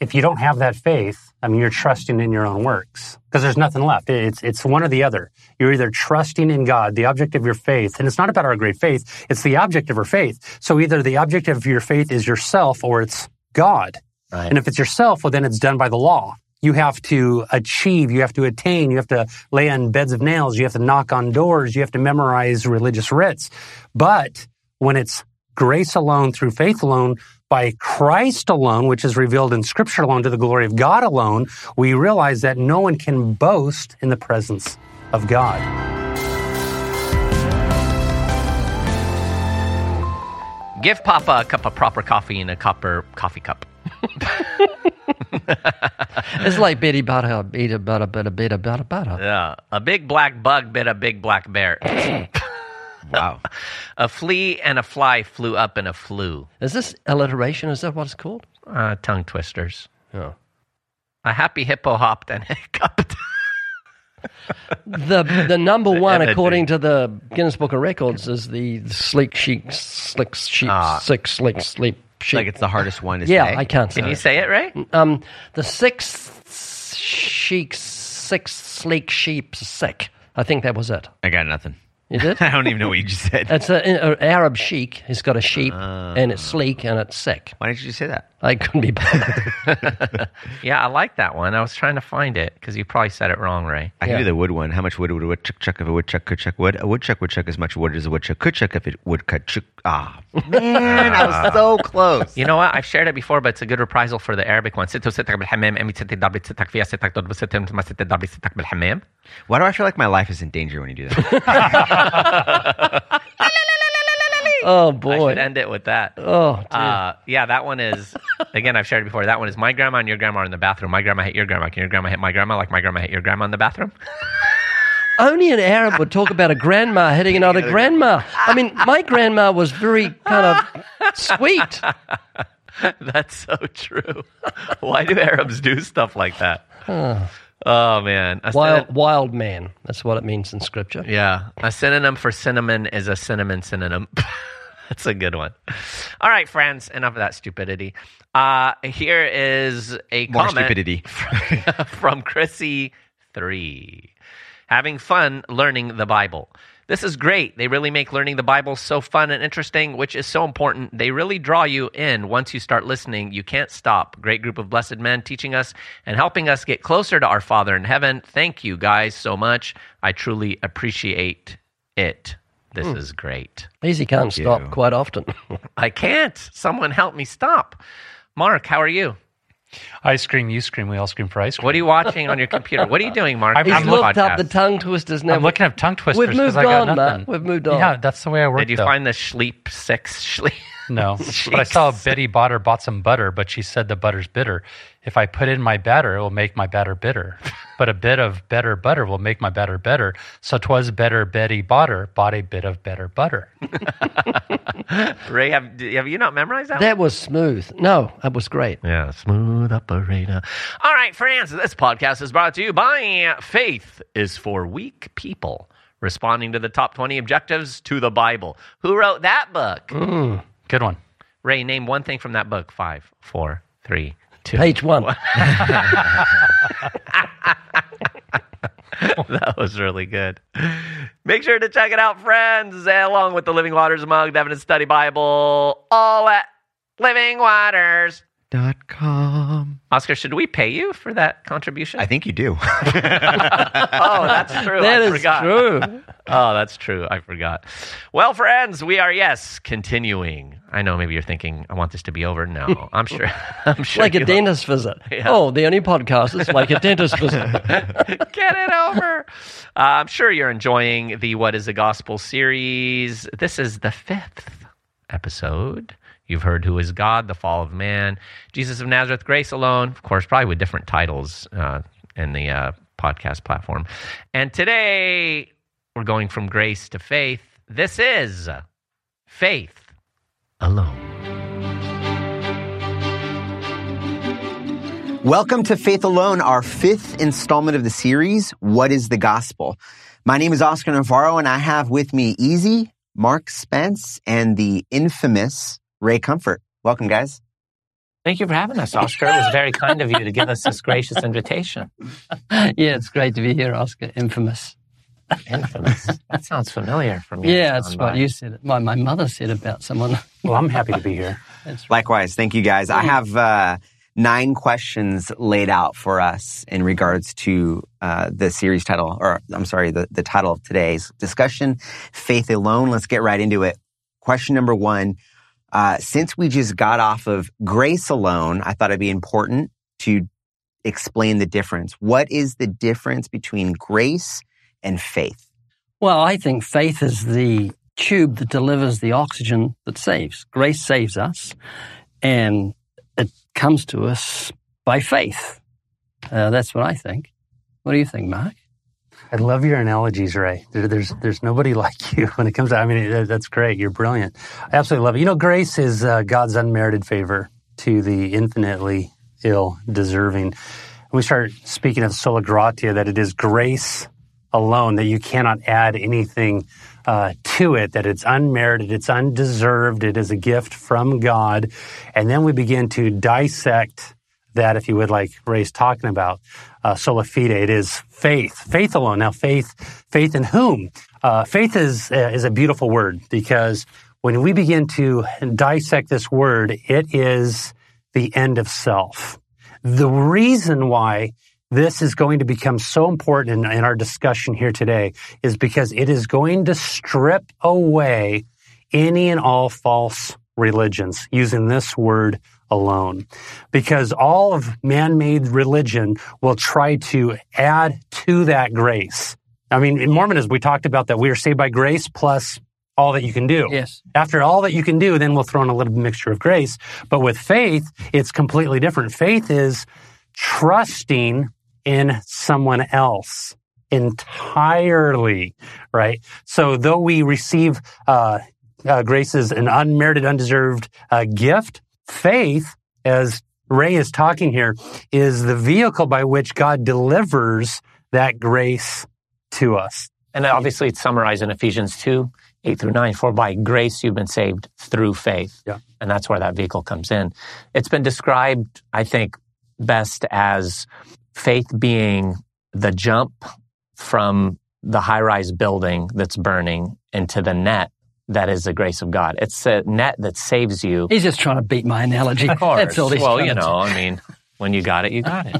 if you don't have that faith, I mean, you're trusting in your own works because there's nothing left. It's, it's one or the other. You're either trusting in God, the object of your faith, and it's not about our great faith. It's the object of our faith. So either the object of your faith is yourself or it's God. Right. And if it's yourself, well, then it's done by the law. You have to achieve, you have to attain, you have to lay on beds of nails, you have to knock on doors, you have to memorize religious writs. But when it's grace alone through faith alone, by Christ alone, which is revealed in Scripture alone to the glory of God alone, we realize that no one can boast in the presence of God. Give Papa a cup of proper coffee in a copper coffee cup. It's like bitty butter, bitty butter, butter, butter, butter, butter. Yeah. A big black bug bit a big black bear. Wow. a flea and a fly flew up in a flue. Is this alliteration? Is that what it's called? Uh, tongue twisters. Oh. A happy hippo hopped and hiccuped. The the number one, imagery. according to the Guinness Book of Records, is the sleek sheep, slick sheep, Ah. sick, slick, sleep sheep. like it's the hardest one to yeah, say. I can't say. Can you it. say it right? Um, the six sheep, six sleek sheep, sick. I think that was it. I got nothing. You did? I don't even know what you just said. It's an Arab sheik. He's got a sheep, and it's sleek and it's sick. Why didn't you say that? I couldn't be bothered. Yeah, I like that one. I was trying to find it because you probably said it wrong, Ray. I can Yeah. do the wood one. How much wood would a woodchuck chuck if a woodchuck could chuck wood? A woodchuck would chuck as much wood as a woodchuck could chuck if it would cut chuck. Ah, man, I was so close. You know what? I've shared it before, but it's a good reprisal for the Arabic one. Why do I feel like my life is in danger when you do that? oh boy! I should end it with that. Oh, uh, yeah. That one is again. I've shared it before. That one is my grandma and your grandma are in the bathroom. My grandma hit your grandma. Can your grandma hit my grandma like my grandma hit your grandma in the bathroom? Only an Arab would talk about a grandma hitting another grandma. I mean, my grandma was very kind of sweet. That's so true. Why do Arabs do stuff like that? Huh. Oh, man. A Wild, syno- wild man. That's what it means in scripture. yeah. A synonym for cinnamon is a cinnamon synonym. That's a good one. All right, friends, enough of that stupidity. Uh, here is a More comment stupidity. from Chrissy3. Having fun learning the Bible. This is great. They really make learning the Bible so fun and interesting, which is so important. They really draw you in once you start listening. You can't stop. Great group of blessed men teaching us and helping us get closer to our Father in heaven. Thank you guys so much. I truly appreciate it. This hmm. is great. Easy can't you. stop quite often. I can't. Someone help me stop. Mark, how are you? I scream, you scream, we all scream for ice cream. What are you watching on your computer? What are you doing, Mark? I'm- He's looked up the tongue twisters now. I'm looking up tongue twisters We've moved I got on. Matt. We've moved on. Yeah, that's the way I work. Did you though. find the sleep six sleep? No, but I saw Betty Botter bought some butter, but she said the butter's bitter. If I put in my batter, it will make my batter bitter. but a bit of better butter will make my batter better. So 'twas better Betty Botter bought a bit of better butter. Ray, have, have you not memorized that? That was smooth. No, that was great. Yeah, smooth operator. All right, friends, this podcast is brought to you by Faith is for Weak People, responding to the top 20 objectives to the Bible. Who wrote that book? Mm. Good one. Ray, name one thing from that book. Five, four, three, two. Page one. that was really good. Make sure to check it out, friends, along with the Living Waters mug, the Evidence Study Bible, all at Living Waters. Dot com. Oscar, should we pay you for that contribution? I think you do. oh, that's true. That I is forgot. true. Oh, that's true. I forgot. Well, friends, we are yes continuing. I know maybe you're thinking I want this to be over. No, I'm sure. I'm sure. like a dentist visit. Yeah. Oh, the only podcast is like a dentist visit. Get it over. Uh, I'm sure you're enjoying the What is the Gospel series. This is the fifth episode. You've heard Who is God, The Fall of Man, Jesus of Nazareth, Grace Alone, of course, probably with different titles uh, in the uh, podcast platform. And today we're going from grace to faith. This is faith alone. Welcome to Faith Alone, our fifth installment of the series, What is the Gospel? My name is Oscar Navarro, and I have with me Easy, Mark Spence, and the infamous Ray Comfort. Welcome, guys. Thank you for having us, Oscar. It was very kind of you to give us this gracious invitation. yeah, it's great to be here, Oscar. Infamous. Infamous. That sounds familiar from you. Yeah, that's what you said. My, my mother said about someone. Well, I'm happy to be here. Right. Likewise. Thank you guys. I have uh, nine questions laid out for us in regards to uh, the series title, or I'm sorry, the, the title of today's discussion Faith Alone. Let's get right into it. Question number one uh, since we just got off of grace alone, I thought it'd be important to explain the difference. What is the difference between grace and faith? Well, I think faith is the tube that delivers the oxygen that saves. Grace saves us, and it comes to us by faith. Uh, that's what I think. What do you think, Mark? I love your analogies, Ray. There, there's there's nobody like you when it comes to. I mean, that's great. You're brilliant. I absolutely love it. You know, grace is uh, God's unmerited favor to the infinitely ill deserving. we start speaking of sola gratia, that it is grace alone, that you cannot add anything uh, to it, that it's unmerited, it's undeserved, it is a gift from God. And then we begin to dissect that, if you would, like Ray's talking about, uh, sola fide. It is faith, faith alone. Now, faith, faith in whom? Uh, faith is uh, is a beautiful word because when we begin to dissect this word, it is the end of self. The reason why this is going to become so important in, in our discussion here today is because it is going to strip away any and all false religions using this word alone. Because all of man-made religion will try to add to that grace. I mean, in Mormonism, we talked about that we are saved by grace plus all that you can do. Yes. After all that you can do, then we'll throw in a little mixture of grace. But with faith, it's completely different. Faith is trusting in someone else entirely, right? So though we receive uh, uh, grace as an unmerited, undeserved uh, gift, Faith, as Ray is talking here, is the vehicle by which God delivers that grace to us. And obviously, it's summarized in Ephesians 2 8 through 9. For by grace you've been saved through faith. Yeah. And that's where that vehicle comes in. It's been described, I think, best as faith being the jump from the high rise building that's burning into the net that is the grace of God. It's a net that saves you. He's just trying to beat my analogy. Of course. That's all he's well, trying you to know, I mean, when you got it, you got it.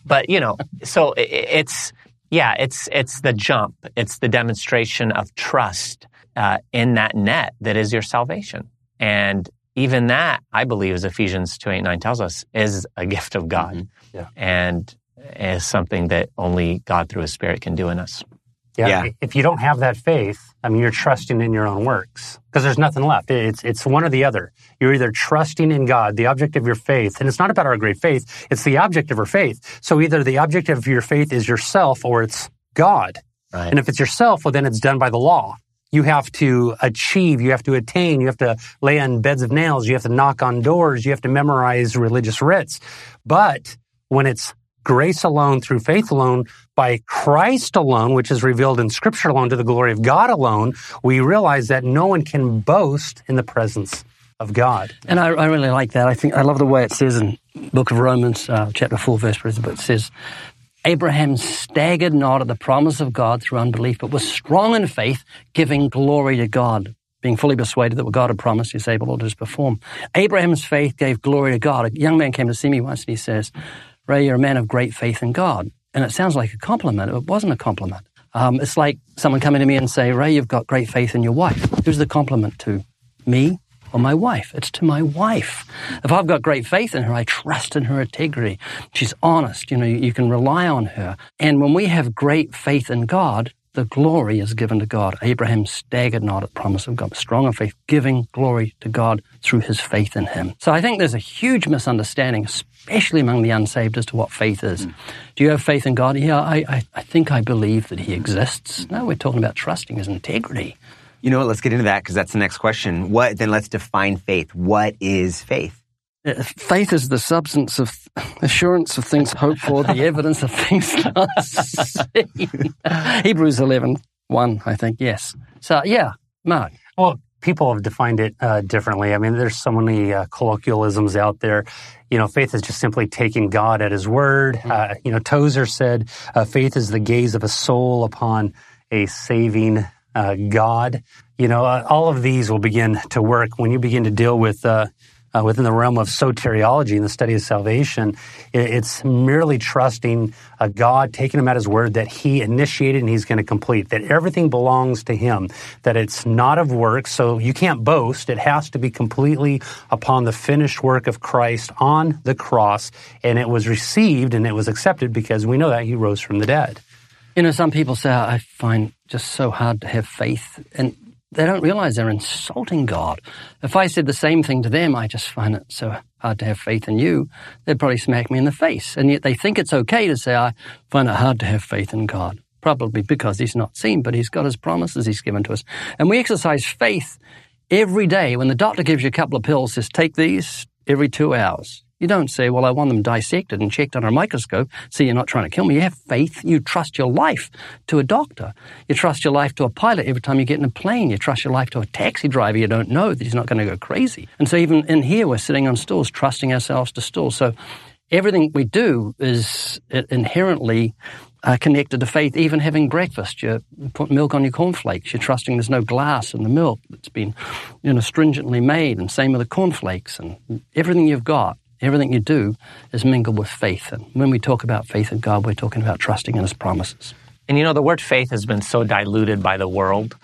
but you know, so it's yeah, it's it's the jump. It's the demonstration of trust uh, in that net that is your salvation, and even that, I believe, as Ephesians two eight nine tells us, is a gift of God, Mm-hmm. Yeah. and is something that only God through His Spirit can do in us. Yeah. Yeah. If you don't have that faith, I mean, you're trusting in your own works because there's nothing left. It's, it's one or the other. You're either trusting in God, the object of your faith, and it's not about our great faith. It's the object of our faith. So either the object of your faith is yourself or it's God. Right. And if it's yourself, well, then it's done by the law. You have to achieve, you have to attain, you have to lay on beds of nails, you have to knock on doors, you have to memorize religious writs. But when it's grace alone through faith alone by Christ alone, which is revealed in scripture alone to the glory of God alone, we realize that no one can boast in the presence of God. And I, I really like that. I think I love the way it says in Book of Romans, uh, chapter four, verse, but it says, Abraham staggered not at the promise of God through unbelief, but was strong in faith, giving glory to God, being fully persuaded that what God had promised, He's able to perform. Abraham's faith gave glory to God. A young man came to see me once and he says, Ray, you're a man of great faith in God. And it sounds like a compliment. but It wasn't a compliment. Um, it's like someone coming to me and say, Ray, you've got great faith in your wife. Who's the compliment to? Me or my wife? It's to my wife. If I've got great faith in her, I trust in her integrity. She's honest. You know, you, you can rely on her. And when we have great faith in God, the glory is given to God. Abraham staggered not at the promise of God, strong in faith, giving glory to God through his faith in him. So I think there's a huge misunderstanding, especially among the unsaved, as to what faith is. Mm. Do you have faith in God? Yeah, I, I, I think I believe that he mm. exists. No, we're talking about trusting his integrity. You know what? Let's get into that because that's the next question. What then? Let's define faith. What is faith? Faith is the substance of assurance of things hoped for, the evidence of things not seen. Hebrews 11, 1, I think, yes. So, yeah, Mark. Well, people have defined it uh, differently. I mean, there's so many uh, colloquialisms out there. You know, faith is just simply taking God at His word. Mm-hmm. Uh, you know, Tozer said, uh, "Faith is the gaze of a soul upon a saving uh, God." You know, uh, all of these will begin to work when you begin to deal with uh, within the realm of soteriology and the study of salvation. It's merely trusting a God, taking him at his word that he initiated and he's going to complete, that everything belongs to him, that it's not of works, so you can't boast. It has to be completely upon the finished work of Christ on the cross, and it was received and it was accepted because we know that he rose from the dead. You know, some people say, I find just so hard to have faith. And they don't realize they're insulting God. If I said the same thing to them, I just find it so hard to have faith in you, they'd probably smack me in the face. And yet they think it's okay to say, I find it hard to have faith in God. Probably because he's not seen, but he's got his promises he's given to us. And we exercise faith every day. When the doctor gives you a couple of pills, says, take these every two hours. You don't say, well, I want them dissected and checked under a microscope, so you're not trying to kill me. You have faith. You trust your life to a doctor. You trust your life to a pilot every time you get in a plane. You trust your life to a taxi driver you don't know that he's not going to go crazy. And so even in here, we're sitting on stools, trusting ourselves to stools. So everything we do is inherently uh, connected to faith, even having breakfast. You put milk on your cornflakes. You're trusting there's no glass in the milk that's been, you know, stringently made. And same with the cornflakes and everything you've got Everything you do is mingled with faith. And when we talk about faith in God, we're talking about trusting in His promises. And you know, the word faith has been so diluted by the world.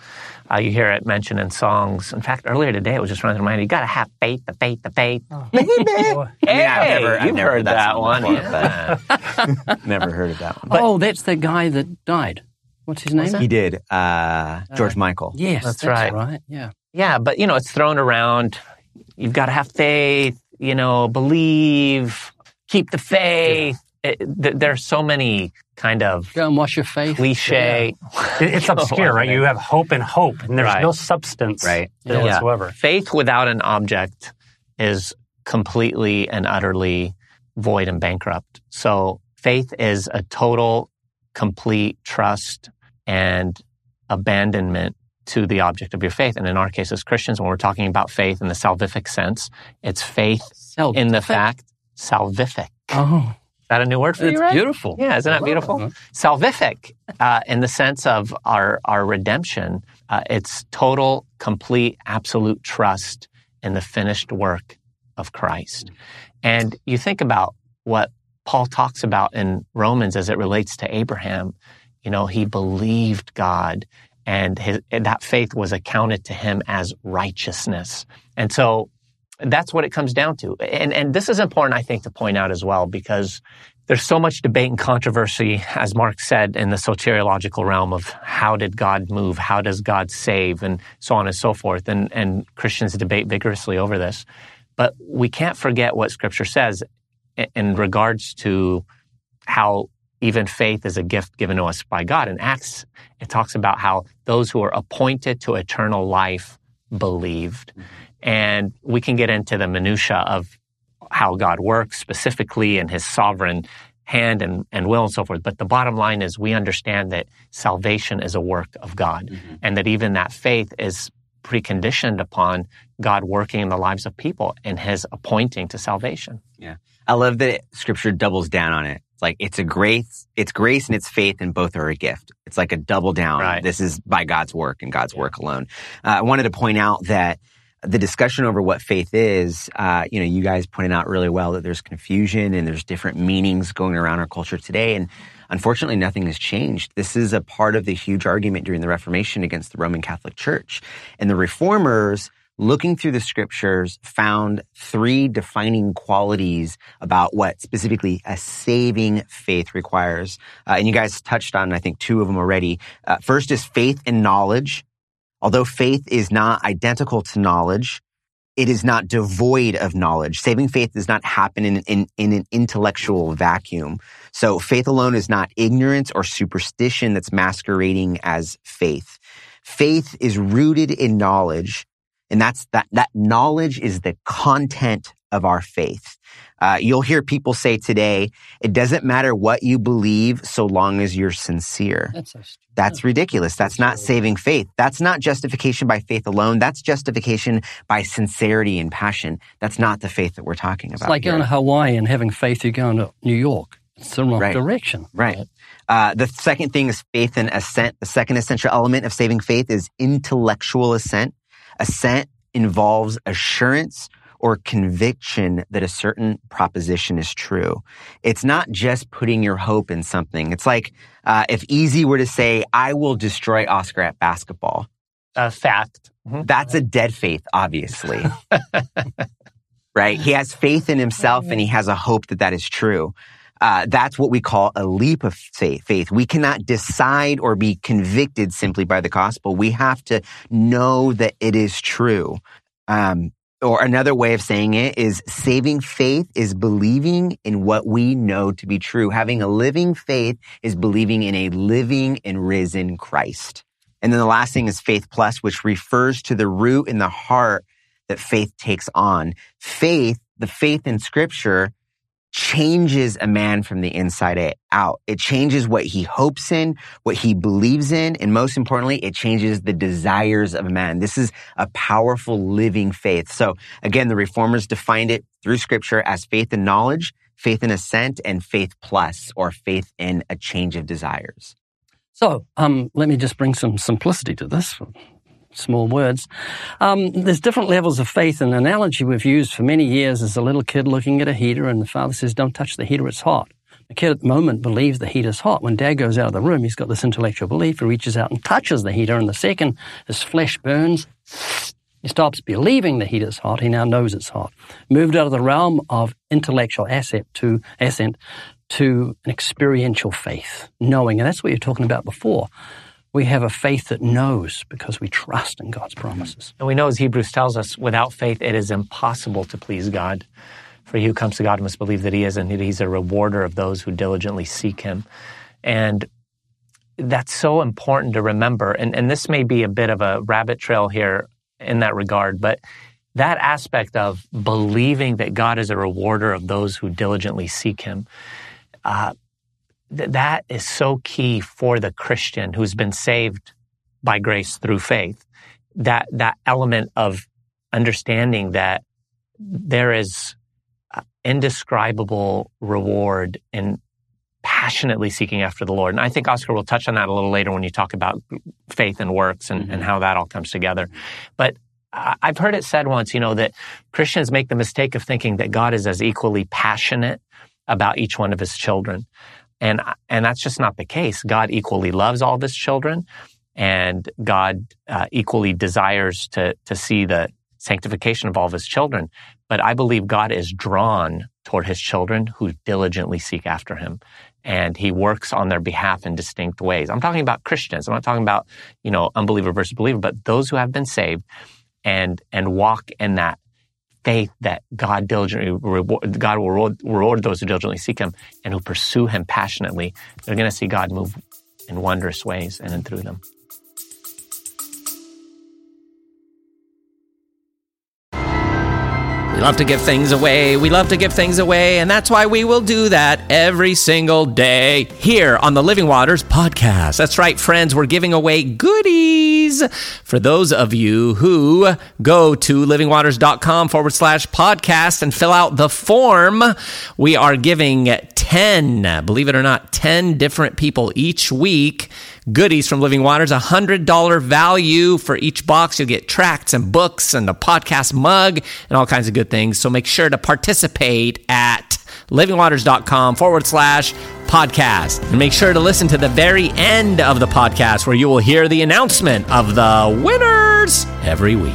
Uh, you hear it mentioned in songs. In fact, earlier today, it was just running through my mind. You got to have faith, the faith, the faith. Oh. hey, yeah, I've never, I've you've never heard that, one. never heard of that one. But, oh, that's the guy that died. What's his name? He did. Uh, George uh, Michael. Yes, that's, that's right. right. Yeah. Yeah, but you know, it's thrown around. You've got to have faith you know, believe, keep the faith. Yeah. It, th- there's so many kind of go and wash your face cliche. Yeah. it's obscure, right? You have hope and hope, and there's right. no substance, right? Yeah. whatsoever. Faith without an object is completely and utterly void and bankrupt. So faith is a total, complete trust and abandonment to the object of your faith. And in our case as Christians, when we're talking about faith in the salvific sense, it's faith salvific. in the fact salvific. Oh. Is that a new word for it's you? Right? beautiful. Yeah, isn't that beautiful? Uh-huh. Salvific, uh, in the sense of our our redemption, uh, it's total, complete, absolute trust in the finished work of Christ. And you think about what Paul talks about in Romans as it relates to Abraham. You know, he believed God and his, that faith was accounted to him as righteousness. And so that's what it comes down to. And, and this is important, I think, to point out as well, because there's so much debate and controversy, as Mark said, in the soteriological realm of how did God move? How does God save? And so on and so forth. And, and Christians debate vigorously over this. But we can't forget what scripture says in regards to how even faith is a gift given to us by God. In Acts, it talks about how those who are appointed to eternal life believed. And we can get into the minutia of how God works specifically in his sovereign hand and, and will and so forth. But the bottom line is we understand that salvation is a work of God mm-hmm. and that even that faith is preconditioned upon God working in the lives of people and his appointing to salvation. Yeah. I love that scripture doubles down on it. It's like it's a grace, it's grace and it's faith, and both are a gift. It's like a double down. Right. This is by God's work and God's yeah. work alone. Uh, I wanted to point out that the discussion over what faith is, uh, you know, you guys pointed out really well that there's confusion and there's different meanings going around our culture today. And unfortunately, nothing has changed. This is a part of the huge argument during the Reformation against the Roman Catholic Church. And the reformers looking through the scriptures, found three defining qualities about what specifically a saving faith requires. Uh, and you guys touched on, I think, two of them already. Uh, first is faith and knowledge. Although faith is not identical to knowledge, it is not devoid of knowledge. Saving faith does not happen in, in, in an intellectual vacuum. So faith alone is not ignorance or superstition that's masquerading as faith. Faith is rooted in knowledge and that's that, that knowledge is the content of our faith. Uh, you'll hear people say today, it doesn't matter what you believe so long as you're sincere. That's so. That's ridiculous. That's not saving faith. That's not justification by faith alone. That's justification by sincerity and passion. That's not the faith that we're talking It's about. like here. going to Hawaii and having faith you're going to New York. It's the wrong Right. direction. Right. Uh, the second thing is faith and assent. The second essential element of saving faith is intellectual assent. Assent involves assurance or conviction that a certain proposition is true. It's not just putting your hope in something. It's like uh, if Easy were to say, I will destroy Oscar at basketball. Uh, fact. Mhm. That's a dead faith, obviously. right? He has faith in himself and he has a hope that that is true. Uh, that's what we call a leap of faith. We cannot decide or be convicted simply by the gospel. We have to know that it is true. Um, or another way of saying it is saving faith is believing in what we know to be true. Having a living faith is believing in a living and risen Christ. And then the last thing is faith plus, which refers to the root in the heart that faith takes on. Faith, the faith in scripture, changes a man from the inside out. It changes what he hopes in, what he believes in, and most importantly, it changes the desires of a man. This is a powerful living faith. So again, the reformers defined it through scripture as faith in knowledge, faith in assent, and faith plus, or faith in a change of desires. So, um, let me just bring some simplicity to this. Small words. Um, there's different levels of faith. An analogy we've used for many years is a little kid looking at a heater, and the father says, "Don't touch the heater; it's hot." The kid at the moment believes the heater's hot. When dad goes out of the room, he's got this intellectual belief. He reaches out and touches the heater, and the second his flesh burns, he stops believing the heater's hot. He now knows it's hot. Moved out of the realm of intellectual asset to assent to an experiential faith, knowing. And that's what you're talking about before. We have a faith that knows because we trust in God's promises. And we know, as Hebrews tells us, without faith, it is impossible to please God. For he who comes to God must believe that he is, and that he's a rewarder of those who diligently seek him. And that's so important to remember. And, and this may be a bit of a rabbit trail here in that regard, but that aspect of believing that God is a rewarder of those who diligently seek him, uh, th- that is so key for the Christian who's been saved by grace through faith. That, that element of understanding that there is indescribable reward in passionately seeking after the Lord. And I think Oscar will touch on that a little later when you talk about faith and works and, and mm-hmm. how that all comes together. But I've heard it said once, you know, that Christians make the mistake of thinking that God is as equally passionate about each one of his children. And, and that's just not the case. God equally loves all of his children and God uh, equally desires to, to see the sanctification of all of his children. But I believe God is drawn toward his children who diligently seek after him. And he works on their behalf in distinct ways. I'm talking about Christians. I'm not talking about, you know, unbeliever versus believer, but those who have been saved and, and walk in that faith that God diligently reward, God will reward, reward those who diligently seek him and who pursue him passionately. They're going to see God move in wondrous ways and in through them. We love to give things away. We love to give things away, and that's why we will do that every single day here on the Living Waters podcast. That's right, friends. We're giving away goodies for those of you who go to livingwaters.com forward slash podcast and fill out the form. We are giving 10, believe it or not, 10 different people each week goodies from Living Waters, a $100 value for each box. You'll get tracts and books and a podcast mug and all kinds of good things. So make sure to participate at livingwaters.com forward slash podcast. And make sure to listen to the very end of the podcast where you will hear the announcement of the winners every week.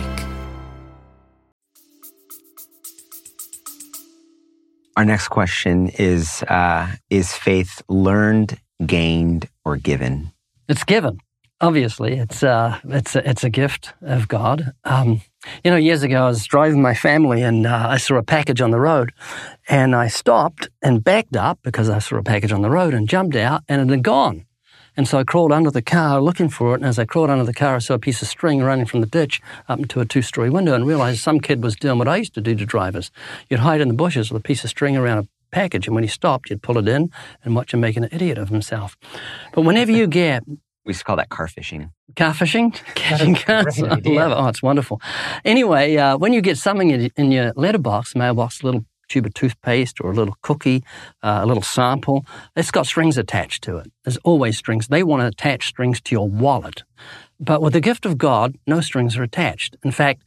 Our next question is uh, Is faith learned, gained, or given? It's given. Obviously, it's uh, it's a, it's a gift of God. Um, you know, years ago, I was driving my family, and uh, I saw a package on the road, and I stopped and backed up because I saw a package on the road, and jumped out, and it had gone. And so I crawled under the car looking for it. And as I crawled under the car, I saw a piece of string running from the ditch up into a two story window and realized some kid was doing what I used to do to drivers. You'd hide in the bushes with a piece of string around a package. And when he stopped, you'd pull it in and watch him making an idiot of himself. But whenever you get We used to call that car fishing. car fishing, catching cars. I love it. Oh, it's wonderful. Anyway, uh, when you get something in, in your letterbox, mailbox, a little tube of toothpaste or a little cookie, uh, a little sample, it's got strings attached to it. There's always strings. They want to attach strings to your wallet. But with the gift of God, no strings are attached. In fact,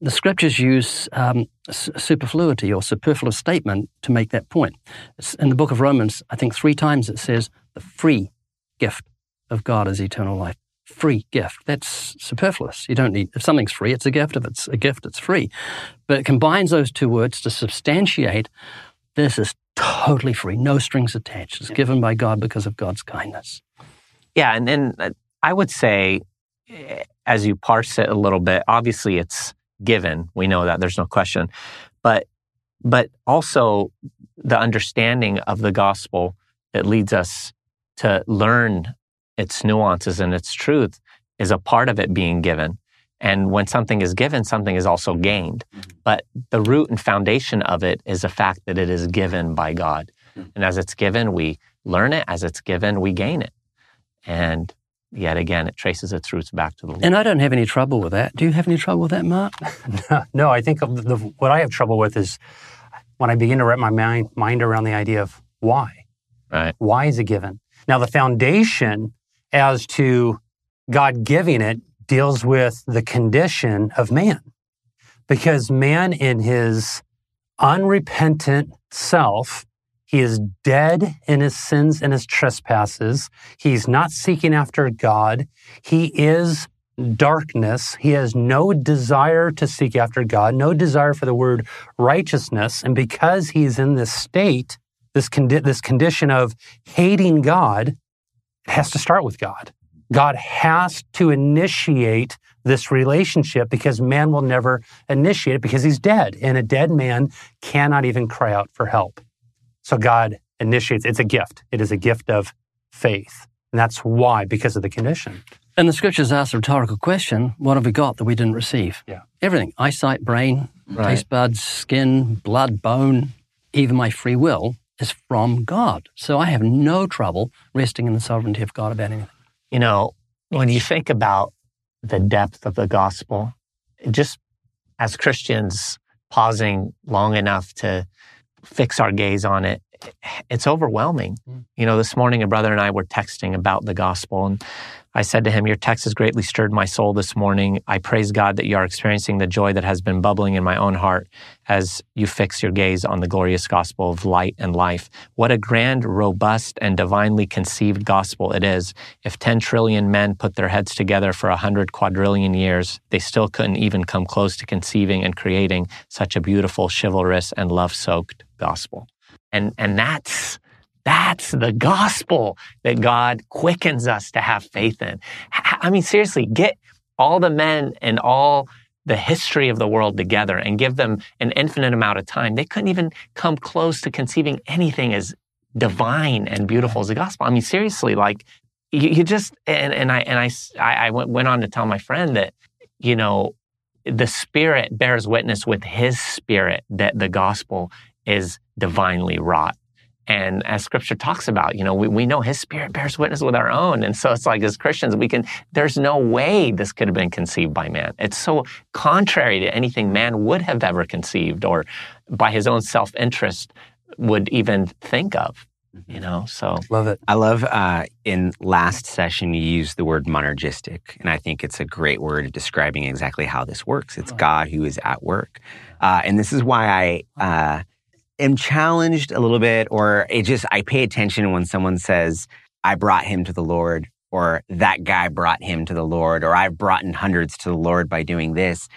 the scriptures use um, superfluity or superfluous statement to make that point. It's in the book of Romans, I think three times it says the free gift of God is eternal life. Free gift. That's superfluous. You don't need, if something's free, it's a gift. If it's a gift, it's free. But it combines those two words to substantiate this is totally free, no strings attached. It's given by God because of God's kindness. Yeah, and then uh, I would say, eh, as you parse it a little bit, obviously it's given. We know that there's no question, but but also the understanding of the gospel that leads us to learn its nuances and its truth is a part of it being given. And when something is given, something is also gained. Mm-hmm. But the root and foundation of it is the fact that it is given by God. Mm-hmm. And as it's given, we learn it. As it's given, we gain it. And yet again, it traces its roots back to the Lord. And I don't have any trouble with that. Do you have any trouble with that, Mark? no, I think of the, what I have trouble with is when I begin to wrap my mind, mind around the idea of why. Right. Why is it given? Now, the foundation as to God giving it deals with the condition of man. Because man, in his unrepentant self, he is dead in his sins and his trespasses. He's not seeking after God. He is darkness. He has no desire to seek after God, no desire for the word righteousness. And because he's in this state, this, condi- this condition of hating God, it has to start with God. God has to initiate this relationship because man will never initiate it because he's dead. And a dead man cannot even cry out for help. So God initiates, it's a gift. It is a gift of faith. And that's why, because of the condition. And the scriptures ask a rhetorical question what have we got that we didn't receive? Yeah. Everything eyesight, brain, Right. taste buds, skin, blood, bone, even my free will is from God. So I have no trouble resting in the sovereignty of God about anything. You know, when you think about the depth of the gospel, just as Christians pausing long enough to fix our gaze on it, it's overwhelming. Mm. You know, this morning a brother and I were texting about the gospel, and I said to him, Your text has greatly stirred my soul this morning. I praise God that you are experiencing the joy that has been bubbling in my own heart as you fix your gaze on the glorious gospel of light and life. What a grand, robust, and divinely conceived gospel it is. If 10 trillion men put their heads together for a 100 quadrillion years, they still couldn't even come close to conceiving and creating such a beautiful, chivalrous, and love soaked gospel. And, and that's, that's the gospel that God quickens us to have faith in. I mean, seriously, get all the men and all the history of the world together and give them an infinite amount of time. They couldn't even come close to conceiving anything as divine and beautiful as the gospel. I mean, seriously, like you, you just, and, and I, and I went, went on to tell my friend that, you know, the spirit bears witness with his spirit that the gospel is divinely wrought. And as scripture talks about, you know, we, we know his spirit bears witness with our own. And so it's like as Christians, we can, there's no way this could have been conceived by man. It's so contrary to anything man would have ever conceived or by his own self interest would even think of, you know? So, Love it. I love uh, in last session you used the word monergistic, and I think it's a great word describing exactly how this works. It's God who is at work, uh, and this is why I uh, am challenged a little bit, or it just I pay attention when someone says, "I brought him to the Lord," or "That guy brought him to the Lord," or "I've brought in hundreds to the Lord by doing this."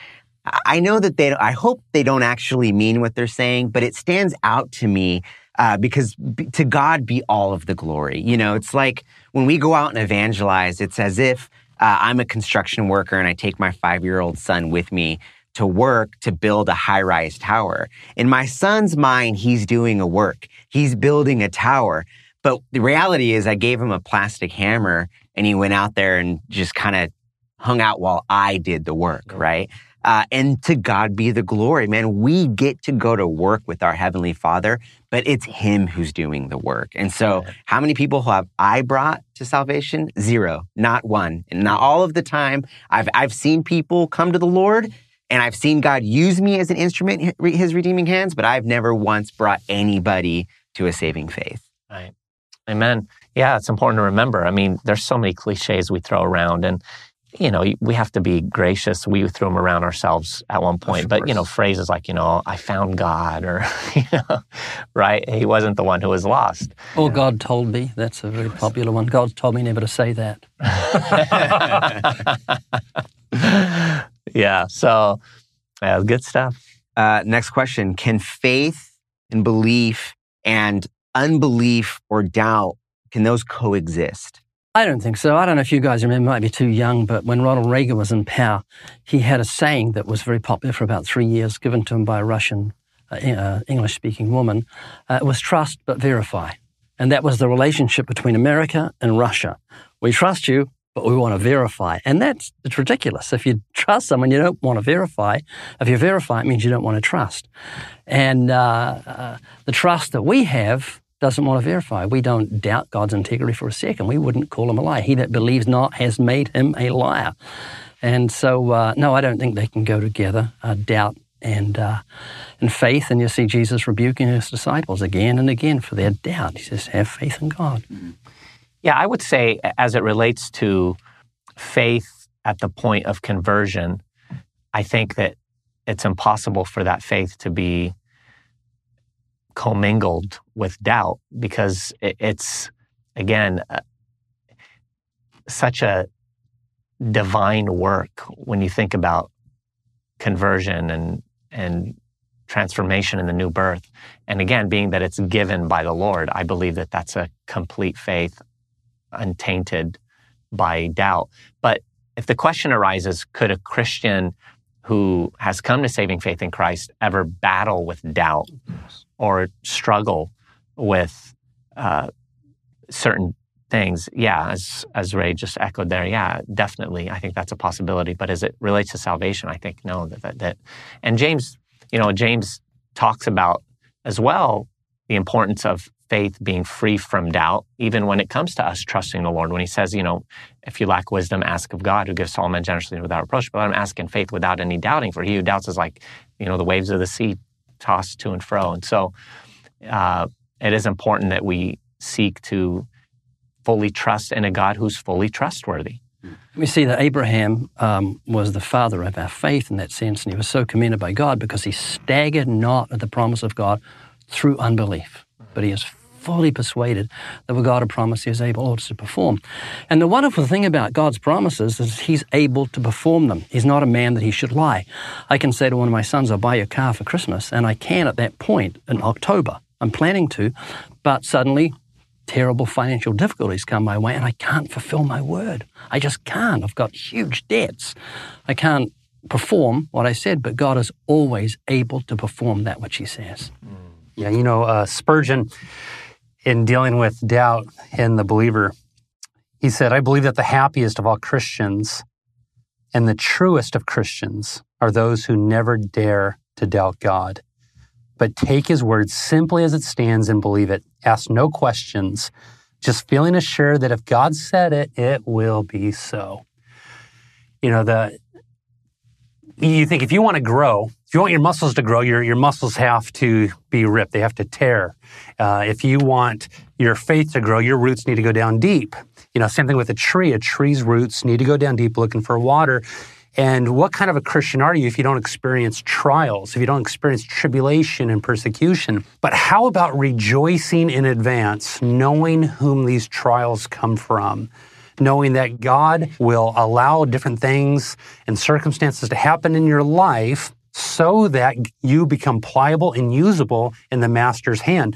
I- know that they. I hope they don't actually mean what they're saying, but it stands out to me uh, because to God be all of the glory. You know, it's like when we go out and evangelize, it's as if uh, I'm a construction worker and I take my five year old son with me to work to build a high rise tower. In my son's mind, he's doing a work, he's building a tower. But the reality is, I gave him a plastic hammer and he went out there and just kind of hung out while I did the work, right? Uh, and to God be the glory, man. We get to go to work with our Heavenly Father, but it's Him who's doing the work. And so, how many people have I brought to salvation? Zero, not one. And not all of the time. I've, I've seen people come to the Lord and I've seen God use me as an instrument, in His redeeming hands, but I've never once brought anybody to a saving faith. Right. Amen. Yeah, it's important to remember. I mean, there's so many cliches we throw around, and you know, we have to be gracious. We threw them around ourselves at one point, but you know, phrases like, you know, I found God, or you know, right? He wasn't the one who was lost. Or God told me. That's a very popular one. God told me never to say that. yeah. So, yeah, good stuff. Uh, next question: Can faith and belief and unbelief or doubt can those coexist? I don't think so. I don't know if you guys remember, might be too young, but when Ronald Reagan was in power, he had a saying that was very popular for about three years, given to him by a Russian uh, uh, English speaking woman. Uh, it was trust but verify. And that was the relationship between America and Russia. We trust you, but we want to verify. And that's it's ridiculous. If you trust someone, you don't want to verify. If you verify, it means you don't want to trust. And uh, uh, the trust that we have doesn't want to verify. We don't doubt God's integrity for a second. We wouldn't call him a liar. He that believes not has made him a liar. And so, uh, no, I don't think they can go together. Uh, doubt and uh, and faith. And you see Jesus rebuking his disciples again and again for their doubt. He says, "Have faith in God." Yeah, I would say, as it relates to faith at the point of conversion, I think that it's impossible for that faith to be commingled with doubt because it's again uh, such a divine work when you think about conversion and and transformation in the new birth. And again being that it's given by the lord i believe that that's a complete faith untainted by doubt. But if the question arises could a christian who has come to saving faith in christ ever battle with doubt or struggle with uh, certain things, yeah, as as Ray just echoed there, yeah, definitely, I think that's a possibility. But as it relates to salvation, I think no, that that, that and James, you know, James talks about as well the importance of faith being free from doubt, even when it comes to us trusting the Lord. When he says, you know, if you lack wisdom, ask of God, who gives all men generously without reproach. But I'm asking faith without any doubting, for he who doubts is like, you know, the waves of the sea tossed to and fro. And so uh, it is important that we seek to fully trust in a God who's fully trustworthy. We see that Abraham um, was the father of our faith in that sense, and he was so commended by God because he staggered not at the promise of God through unbelief, but he is fully persuaded that what God had promised, He is able to perform. And the wonderful thing about God's promises is He's able to perform them. He's not a man that He should lie. I can say to one of my sons, I'll buy you a car for Christmas, and I can at that point in October. I'm planning to, but suddenly terrible financial difficulties come my way and I can't fulfill my word. I just can't. I've got huge debts. I can't perform what I said, but God is always able to perform that which He says. Yeah, you know, uh, Spurgeon in dealing with doubt in the believer, he said, I believe that the happiest of all Christians and the truest of Christians are those who never dare to doubt God, but take his word simply as it stands and believe it. Ask no questions, just feeling assured that if God said it, it will be so. You know, the you think if you want to grow, if you want your muscles to grow, your, your muscles have to be ripped. They have to tear. Uh, if you want your faith to grow, your roots need to go down deep. You know, same thing with a tree. A tree's roots need to go down deep looking for water. And what kind of a Christian are you if you don't experience trials, if you don't experience tribulation and persecution? But how about rejoicing in advance, knowing whom these trials come from? knowing that God will allow different things and circumstances to happen in your life so that you become pliable and usable in the master's hand.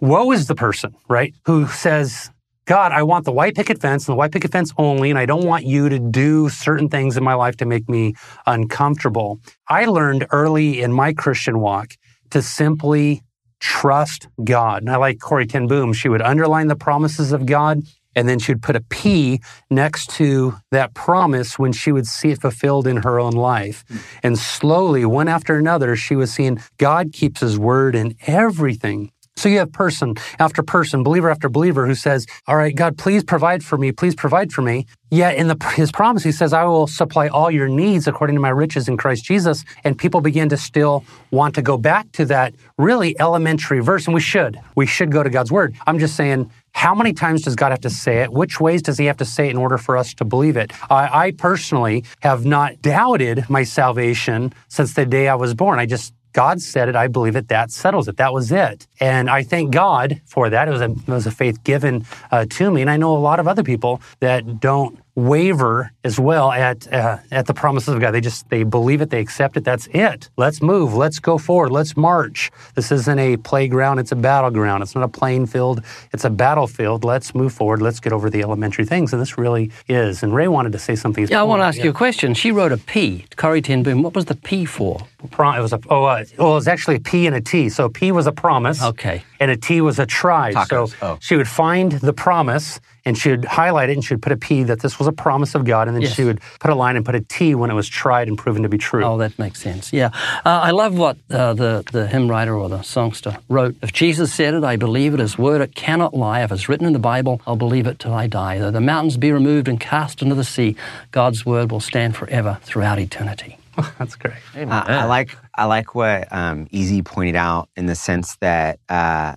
Woe is the person, right, who says, God, I want the white picket fence and the white picket fence only, and I don't want you to do certain things in my life to make me uncomfortable. I learned early in my Christian walk to simply trust God. And I like Corrie ten Boom. She would underline the promises of God and then she would put a P next to that promise when she would see it fulfilled in her own life. Hmm. And slowly, one after another, she was seeing God keeps his word in everything. So you have person after person, believer after believer who says, All right, God, please provide for me, please provide for me. Yet in the, his promise, he says, I will supply all your needs according to my riches in Christ Jesus. And people begin to still want to go back to that really elementary verse. And we should. We should go to God's word. I'm just saying, how many times does God have to say it? Which ways does he have to say it in order for us to believe it? I, I personally have not doubted my salvation since the day I was born. I just God said it. I believe it. That settles it. That was it. And I thank God for that. It was a, it was a faith given uh, to me. And I know a lot of other people that don't waver as well at uh, at the promises of God. They just they believe it, they accept it. That's it. Let's move. Let's go forward. Let's march. This isn't a playground. It's a battleground. It's not a playing field. It's a battlefield. Let's move forward. Let's get over the elementary things. And this really is. And Ray wanted to say something. Yeah, I want to ask yeah. you a question. She wrote a P. Corrie ten Boom. What was the P for? It was a oh, uh, well, it was actually a P and a T. So P was a promise. Okay. And a T was a try. So oh. she would find the promise and she would highlight it and she would put a P that this was a promise of God, and then yes. she would put a line and put a T when it was tried and proven to be true. Oh, that makes sense. Yeah, uh, I love what uh, the the hymn writer or the songster wrote. If Jesus said it, I believe it. His word, it cannot lie. If it's written in the Bible, I'll believe it till I die. Though the mountains be removed and cast into the sea, God's word will stand forever throughout eternity. That's great. Uh, I like I like what um, E.Z. pointed out in the sense that uh,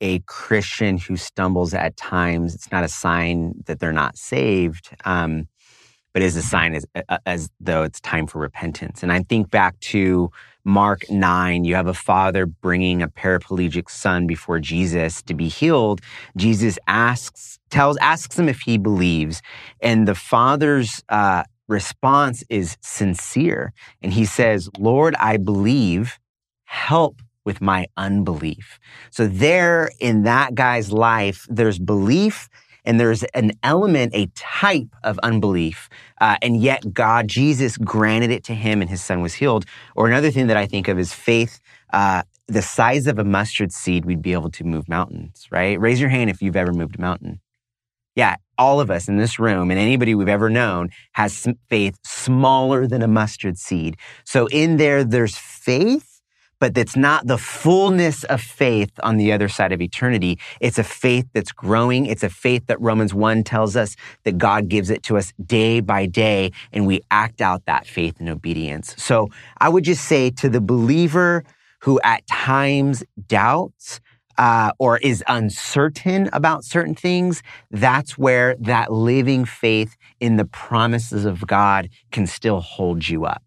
a Christian who stumbles at times, it's not a sign that they're not saved, um, but is a sign as, as though it's time for repentance. And I think back to Mark 9, you have a father bringing a paraplegic son before Jesus to be healed. Jesus asks, tells, asks him if he believes. And the father's uh, response is sincere. And he says, Lord, I believe, help with my unbelief. So there in that guy's life, there's belief and there's an element, a type of unbelief. Uh, and yet God, Jesus granted it to him and his son was healed. Or another thing that I think of is faith. Uh, the size of a mustard seed, we'd be able to move mountains, right? Raise your hand if you've ever moved a mountain. Yeah, all of us in this room and anybody we've ever known has faith smaller than a mustard seed. So in there, there's faith but it's not the fullness of faith on the other side of eternity. It's a faith that's growing. It's a faith that Romans 1 tells us that God gives it to us day by day, and we act out that faith in obedience. So I would just say to the believer who at times doubts, uh, or is uncertain about certain things, that's where that living faith in the promises of God can still hold you up.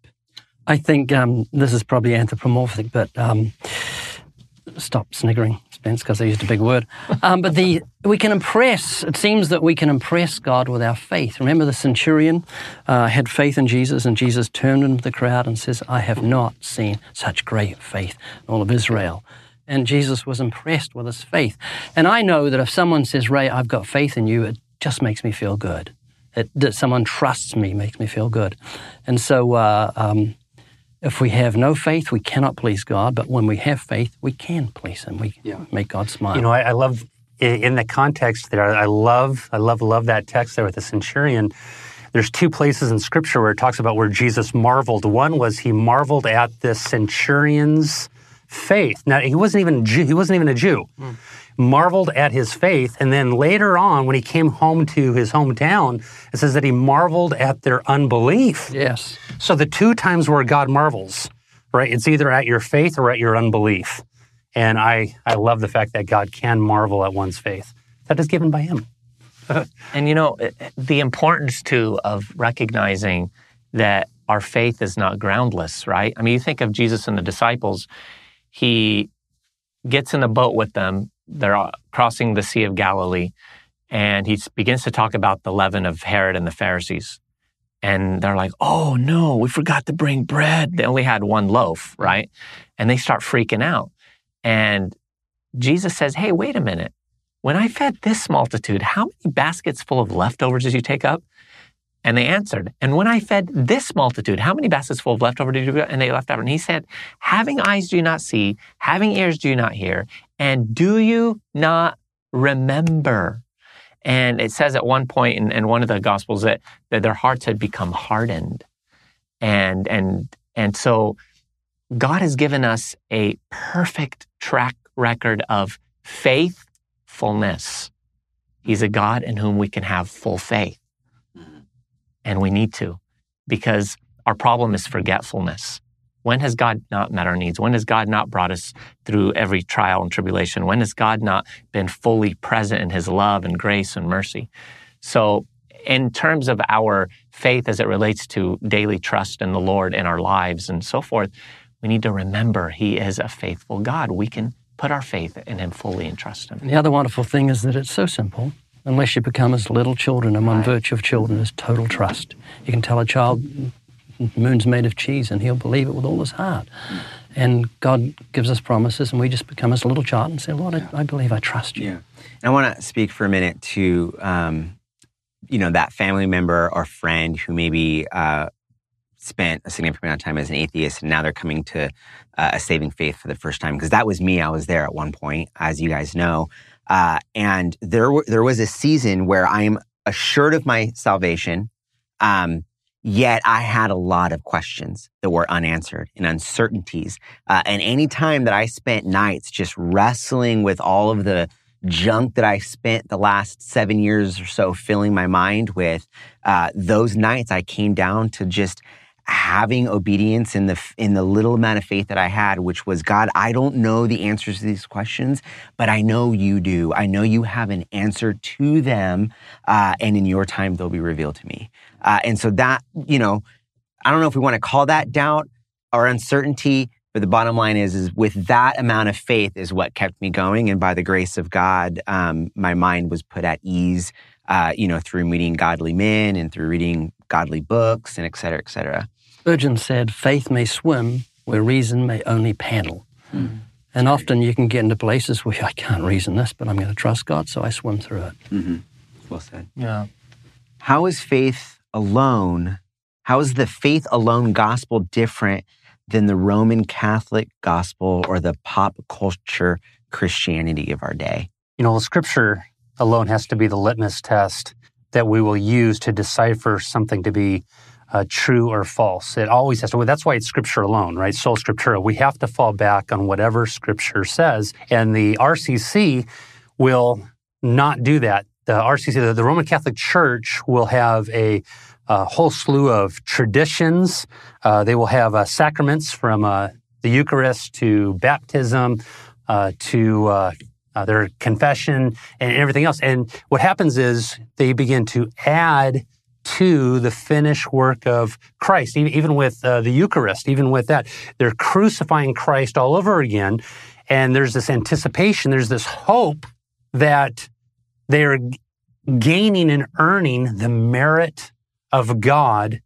I think um, this is probably anthropomorphic, but um, stop sniggering, Spence, because I used a big word. Um, but the we can impress. It seems that we can impress God with our faith. Remember, the centurion uh, had faith in Jesus, and Jesus turned into the crowd and says, "I have not seen such great faith in all of Israel." And Jesus was impressed with his faith. And I know that if someone says, "Ray, I've got faith in you," it just makes me feel good. It, that someone trusts me makes me feel good. And so. Uh, um, if we have no faith, we cannot please God. But when we have faith, we can please Him. We yeah. make God smile. You know, I, I love in the context there. I love, I love, love that text there with the centurion. There's two places in Scripture where it talks about where Jesus marveled. One was he marveled at the centurion's faith. Now he wasn't even Jew, he wasn't even a Jew. Mm marveled at his faith. And then later on, when he came home to his hometown, it says that he marveled at their unbelief. Yes. So the two times where God marvels, right? It's either at your faith or at your unbelief. And I, I love the fact that God can marvel at one's faith. That is given by him. and you know, the importance too of recognizing that our faith is not groundless, right? I mean, you think of Jesus and the disciples, he gets in a boat with them they're crossing the Sea of Galilee, and he begins to talk about the leaven of Herod and the Pharisees. And they're like, oh no, we forgot to bring bread. They only had one loaf, right? And they start freaking out. And Jesus says, hey, wait a minute. When I fed this multitude, how many baskets full of leftovers did you take up? And they answered, And when I fed this multitude, how many baskets full of leftover did you get? And they left over. And he said, Having eyes do you not see, having ears do you not hear, and do you not remember? And it says at one point in, in one of the gospels that, that their hearts had become hardened. And and and so God has given us a perfect track record of faithfulness. He's a God in whom we can have full faith. And we need to, because our problem is forgetfulness. When has God not met our needs? When has God not brought us through every trial and tribulation? When has God not been fully present in his love and grace and mercy? So, in terms of our faith as it relates to daily trust in the Lord in our lives and so forth, we need to remember he is a faithful God. We can put our faith in him fully and trust him. And the other wonderful thing is that it's so simple. Unless you become as little children, and one Right. virtue of children is total trust. You can tell a child, moon's made of cheese, and he'll believe it with all his heart. And God gives us promises, and we just become as a little child and say, Lord, I, I believe I trust you. Yeah. And I want to speak for a minute to, um, you know, that family member or friend who maybe uh, spent a significant amount of time as an atheist and now they're coming to uh, a saving faith for the first time. Because that was me. I was there at one point, as you guys know. Uh, and there, there was a season where I am assured of my salvation. Um, Yet I had a lot of questions that were unanswered and uncertainties. Uh, and any time that I spent nights just wrestling with all of the junk that I spent the last seven years or so filling my mind with, uh, those nights I came down to just having obedience in the in the little amount of faith that I had, which was God. I don't know the answers to these questions, but I know you do. I know you have an answer to them, uh, and in your time they'll be revealed to me. Uh, and so that you know, I don't know if we want to call that doubt or uncertainty, but the bottom line is, is with that amount of faith is what kept me going. And by the grace of God, um, my mind was put at ease, uh, you know, through meeting godly men and through reading godly books and et cetera, et cetera. Spurgeon said, faith may swim where reason may only paddle. Hmm. And often you can get into places where I can't reason this, but I'm going to trust God, so I swim through it. Mm-hmm. Well said. Yeah. How is faith alone? How is the faith alone gospel different than the Roman Catholic gospel or the pop culture Christianity of our day? You know, the scripture alone has to be the litmus test that we will use to decipher something to be uh, true or false. It always has to. That's why it's scripture alone, right? Sola scriptura. We have to fall back on whatever scripture says, and the RCC will not do that. The RCC, the, the Roman Catholic Church, will have a, a whole slew of traditions. Uh, they will have uh, sacraments from uh, the Eucharist to baptism uh, to uh, uh, their confession and everything else. And what happens is they begin to add to the finished work of Christ, even, with uh, the Eucharist, even with that. They're crucifying Christ all over again. And there's this anticipation, there's this hope that they are gaining and earning the merit of God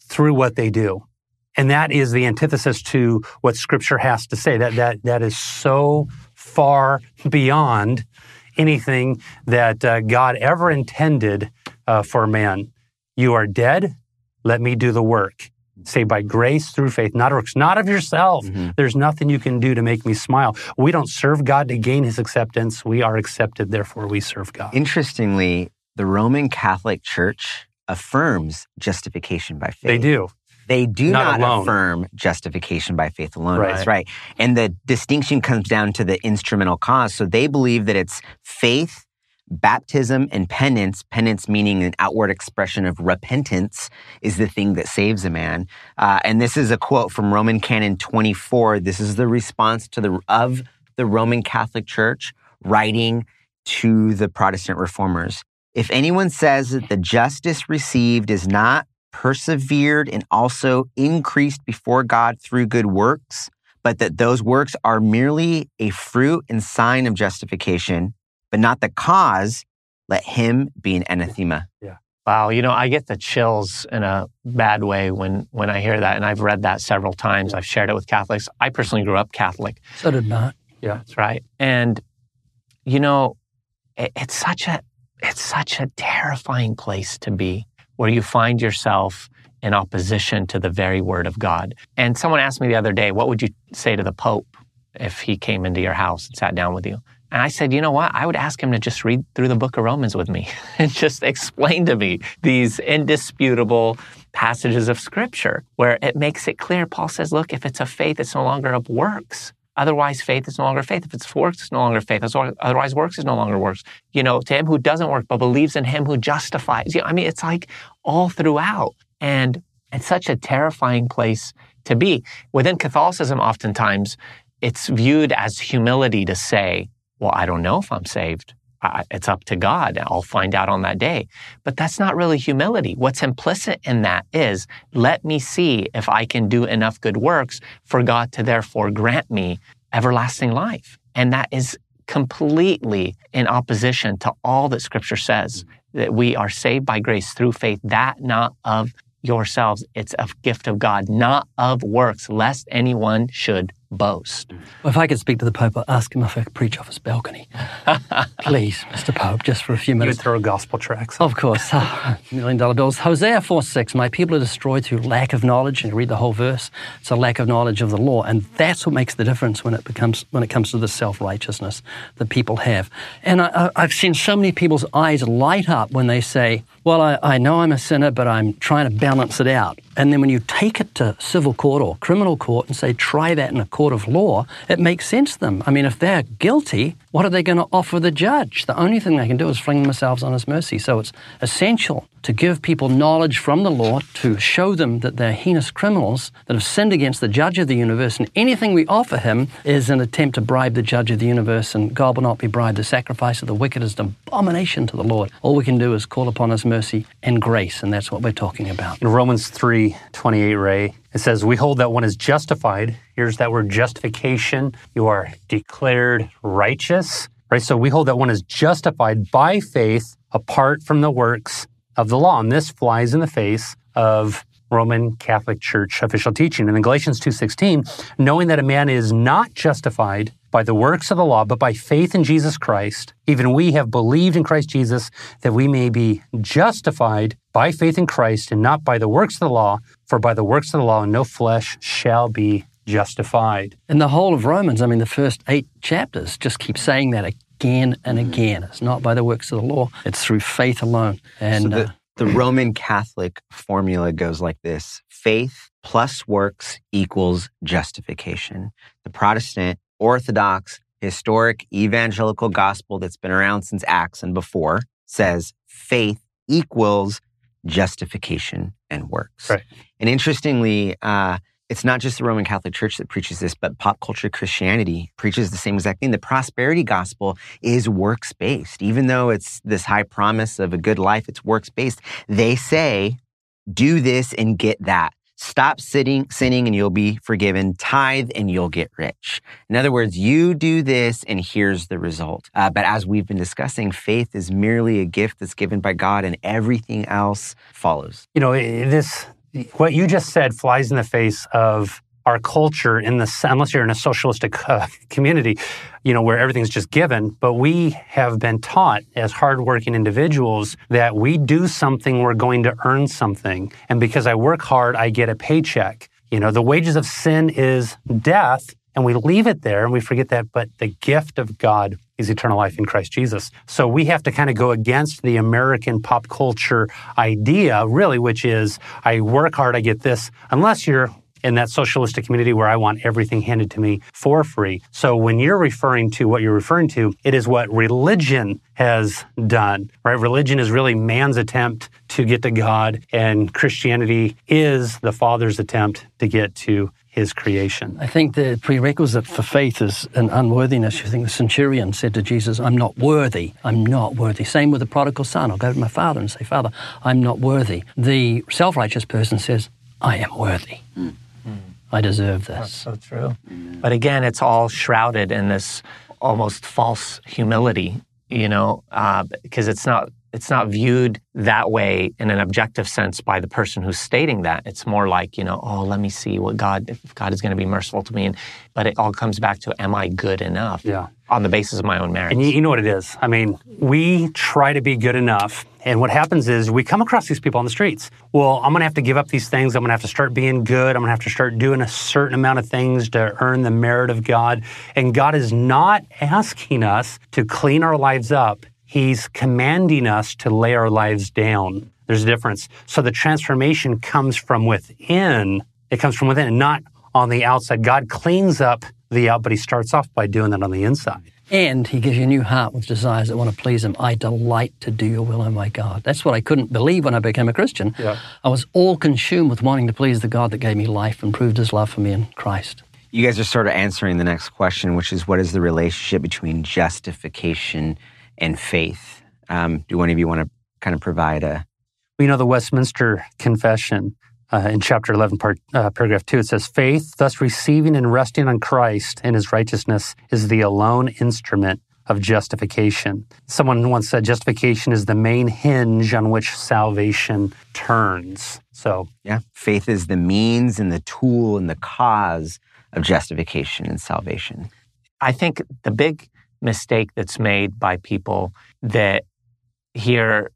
through what they do. And that is the antithesis to what scripture has to say. That, that, that is so far beyond anything that uh, God ever intended uh, for man. You are dead. Let me do the work. Say by grace through faith, not works, not of yourself. Mm-hmm. There's nothing you can do to make me smile. We don't serve God to gain his acceptance. We are accepted, therefore we serve God. Interestingly, the Roman Catholic Church affirms justification by faith. They do. They do Not not, affirm justification by faith alone. Right. That's right. And the distinction comes down to the instrumental cause. So they believe that it's faith, baptism, and penance. Penance meaning an outward expression of repentance is the thing that saves a man. Uh, and this is a quote from Roman Canon 24. This is the response to the of the Roman Catholic Church writing to the Protestant reformers. If anyone says that the justice received is not persevered and also increased before God through good works, but that those works are merely a fruit and sign of justification, but not the cause, let him be an anathema. Yeah. Wow, you know, I get the chills in a bad way when when I hear that, and I've read that several times. I've shared it with Catholics. I personally grew up Catholic. So did Matt. That's right. And you know, it, it's such a it's such a terrifying place to be where you find yourself in opposition to the very word of God. And someone asked me the other day, what would you say to the Pope if he came into your house and sat down with you? And I said, you know what? I would ask him to just read through the book of Romans with me and just explain to me these indisputable passages of scripture where it makes it clear. Paul says, look, if it's a faith, it's no longer of works. Otherwise, faith is no longer faith. If it's works, it's no longer faith. Otherwise, works is no longer works. You know, to him who doesn't work but believes in him who justifies. You know, I mean, it's like all throughout. And it's such a terrifying place to be. Within Catholicism, oftentimes, it's viewed as humility to say, well, I don't know if I'm saved. I, it's up to God. I'll find out on that day. But that's not really humility. What's implicit in that is let me see if I can do enough good works for God to therefore grant me everlasting life. And that is completely in opposition to all that scripture says mm-hmm. that we are saved by grace through faith, that not of yourselves. It's a gift of God, not of works, lest anyone should boast. Well, if I could speak to the Pope, I'd ask him if I could preach off his balcony. Please, Mr. Pope, just for a few minutes. You minutes. throw gospel tracks. Of course. Million dollar bills. Hosea 4 6. My people are destroyed through lack of knowledge. And you read the whole verse. It's a lack of knowledge of the law. And that's what makes the difference when it becomes when it comes to the self righteousness that people have. And I, I, I've seen so many people's eyes light up when they say, Well, I, I know I'm a sinner, but I'm trying to balance it out. And then when you take it to civil court or criminal court and say, try that in a court of law, it makes sense to them. I mean, if they're guilty, what are they going to offer the judge? The only thing they can do is fling themselves on his mercy. So it's essential to give people knowledge from the law to show them that they're heinous criminals that have sinned against the judge of the universe. And anything we offer him is an attempt to bribe the judge of the universe. And God will not be bribed. The sacrifice of the wicked is an abomination to the Lord. All we can do is call upon his mercy and grace. And that's what we're talking about. In Romans 3 28, Ray, it says, We hold that one is justified. Here's that word justification. You are declared righteous, right? So we hold that one is justified by faith apart from the works of the law. And this flies in the face of Roman Catholic Church official teaching. And in Galatians 2:16, knowing that a man is not justified by the works of the law, but by faith in Jesus Christ, even we have believed in Christ Jesus that we may be justified by faith in Christ and not by the works of the law, for by the works of the law no flesh shall be justified. And the whole of Romans, I mean, the first eight chapters just keep saying that again and again. It's not by the works of the law, it's through faith alone. And so the, uh, the Roman Catholic formula goes like this faith plus works equals justification. The Protestant, Orthodox, historic evangelical gospel that's been around since Acts and before says faith equals justification and works. Right. And interestingly, uh, it's not just the Roman Catholic Church that preaches this, but pop culture Christianity preaches the same exact thing. The prosperity gospel is works based. Even though it's this high promise of a good life, it's works based. They say, do this and get that. Stop sitting, sinning and you'll be forgiven. Tithe and you'll get rich. In other words, you do this and here's the result. Uh, but as we've been discussing, faith is merely a gift that's given by God and everything else follows. You know, this, what you just said flies in the face of our culture in the, unless you're in a socialistic uh, community, you know, where everything's just given. But we have been taught as hardworking individuals that we do something, we're going to earn something. And because I work hard, I get a paycheck. You know, the wages of sin is death. And we leave it there and we forget that, but the gift of God is eternal life in Christ Jesus. So we have to kind of go against the American pop culture idea, really, which is I work hard, I get this, unless you're in that socialistic community where I want everything handed to me for free. So when you're referring to what you're referring to, it is what religion has done, right? Religion is really man's attempt to get to God, and Christianity is the Father's attempt to get to his creation. I think the prerequisite for faith is an unworthiness. You think the centurion said to Jesus, I'm not worthy. I'm not worthy. Same with the prodigal son. I'll go to my father and say, Father, I'm not worthy. The self righteous person says, I am worthy. Hmm. I deserve this. That's so true. But again, it's all shrouded in this almost false humility, you know, uh, because it's not it's not viewed that way in an objective sense by the person who's stating that. It's more like, you know, oh, let me see what God, if God is going to be merciful to me. And, but it all comes back to, am I good enough? Yeah. On the basis of my own merits. And you, you know what it is. I mean, we try to be good enough. And what happens is we come across these people on the streets. Well, I'm going to have to give up these things. I'm going to have to start being good. I'm going to have to start doing a certain amount of things to earn the merit of God. And God is not asking us to clean our lives up. He's commanding us to lay our lives down. There's a difference. So the transformation comes from within. It comes from within, and not on the outside. God cleans up the out, but he starts off by doing that on the inside. And he gives you a new heart with desires that want to please him. I delight to do your will, oh my God. That's what I couldn't believe when I became a Christian. Yeah. I was all consumed with wanting to please the God that gave me life and proved his love for me in Christ. You guys are sort of answering the next question, which is what is the relationship between justification and faith? Um, do one of you want to kind of provide a We know the Westminster Confession uh, in chapter 11, part, uh, paragraph 2. It says, Faith, thus receiving and resting on Christ and his righteousness, is the alone instrument of justification. Someone once said justification is the main hinge on which salvation turns. So, Yeah. Faith is the means and the tool and the cause of justification and salvation. I think the big mistake that's made by people that hear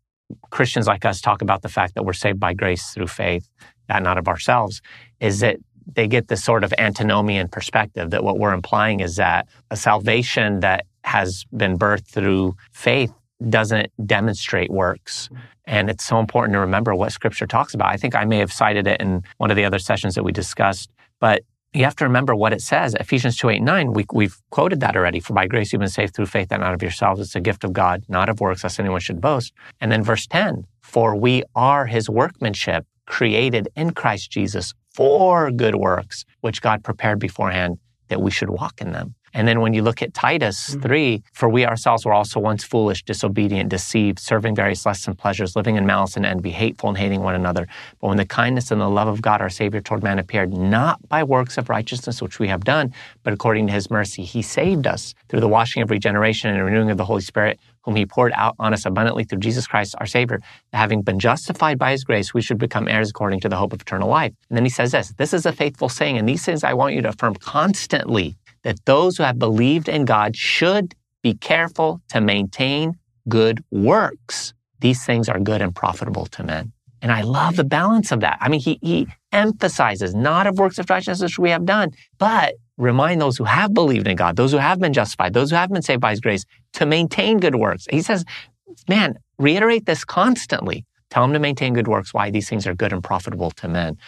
Christians like us talk about the fact that we're saved by grace through faith, that not of ourselves, is that they get this sort of antinomian perspective that what we're implying is that a salvation that has been birthed through faith doesn't demonstrate works. And it's so important to remember what scripture talks about. I think I may have cited it in one of the other sessions that we discussed, but you have to remember what it says. Ephesians 2 8 9, we, we've quoted that already. For by grace you've been saved through faith, and not of yourselves. It's a gift of God, not of works, lest anyone should boast. And then verse 10, for we are his workmanship, created in Christ Jesus for good works, which God prepared beforehand that we should walk in them. And then when you look at Titus mm-hmm. 3, for we ourselves were also once foolish, disobedient, deceived, serving various lusts and pleasures, living in malice and envy, hateful and hating one another. But when the kindness and the love of God our Savior toward man appeared, not by works of righteousness which we have done, but according to his mercy, he saved us through the washing of regeneration and renewing of the Holy Spirit, whom he poured out on us abundantly through Jesus Christ our Savior, that having been justified by his grace, we should become heirs according to the hope of eternal life. And then he says this, this is a faithful saying, and these things I want you to affirm constantly that those who have believed in God should be careful to maintain good works. These things are good and profitable to men. And I love the balance of that. I mean, he, he emphasizes not of works of righteousness which we have done, but remind those who have believed in God, those who have been justified, those who have been saved by his grace to maintain good works. He says, man, reiterate this constantly. Tell them to maintain good works, why these things are good and profitable to men.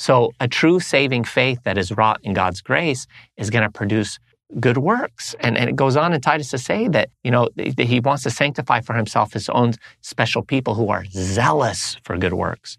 So a true saving faith that is wrought in God's grace is going to produce good works. And, and it goes on in Titus to say that, you know, that he wants to sanctify for himself his own special people who are zealous for good works.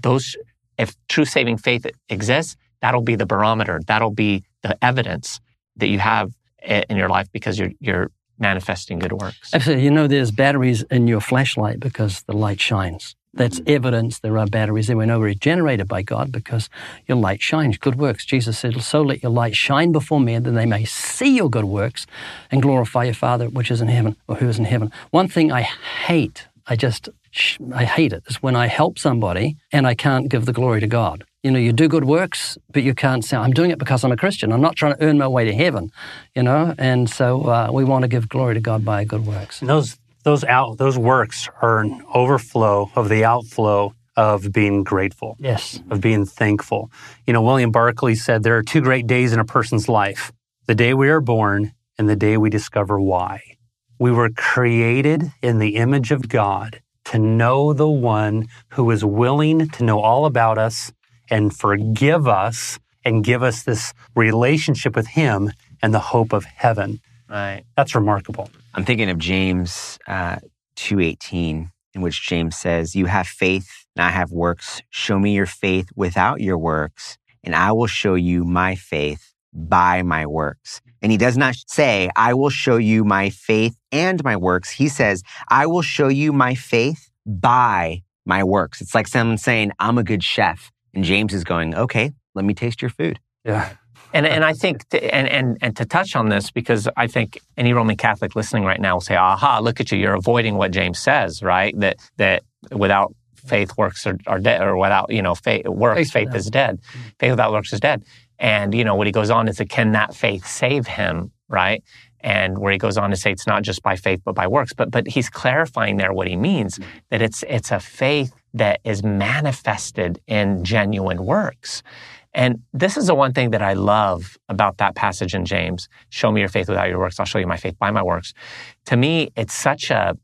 Those, if true saving faith exists, that'll be the barometer. That'll be the evidence that you have in your life because you're, you're manifesting good works. Absolutely. You know, there's batteries in your flashlight because the light shines. That's evidence there are batteries and we know we're regenerated by God because your light shines. Good works. Jesus said, So let your light shine before men that they may see your good works and glorify your Father which is in heaven or who is in heaven. One thing I hate, I just, I hate it, is when I help somebody and I can't give the glory to God. You know, you do good works, but you can't say, I'm doing it because I'm a Christian. I'm not trying to earn my way to heaven, you know? And so uh, we want to give glory to God by good works. And those those out those works are an overflow of the outflow of being grateful, Yes. of being thankful. You know, William Barclay said there are two great days in a person's life: the day we are born and the day we discover why. We were created in the image of God to know the one who is willing to know all about us and forgive us and give us this relationship with him and the hope of heaven. Right. That's remarkable. I'm thinking of James uh, 2:18, in which James says, "You have faith, and I have works. Show me your faith without your works, and I will show you my faith by my works." And he does not say, "I will show you my faith and my works." He says, "I will show you my faith by my works." It's like someone saying, "I'm a good chef," and James is going, "Okay, let me taste your food." Yeah. And and I think to, and and and to touch on this because I think any Roman Catholic listening right now will say, "Aha! Look at you! You're avoiding what James says, right? That that without faith works are, are dead, or without you know faith works Faith, faith is dead. Faith without works is dead." And you know what he goes on is that can that faith save him, right? And where he goes on to say it's not just by faith but by works. But but he's clarifying there what he means hmm. that it's it's a faith that is manifested in genuine works. And this is the one thing that I love about that passage in James. Show me your faith without your works. I'll show you my faith by my works. To me, it's such a,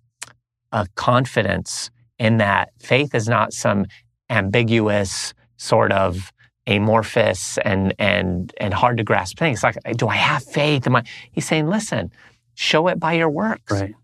a confidence in that faith is not some ambiguous sort of amorphous and and and hard to grasp thing. It's like, do I have faith? Am I? He's saying, listen, show it by your works. Right.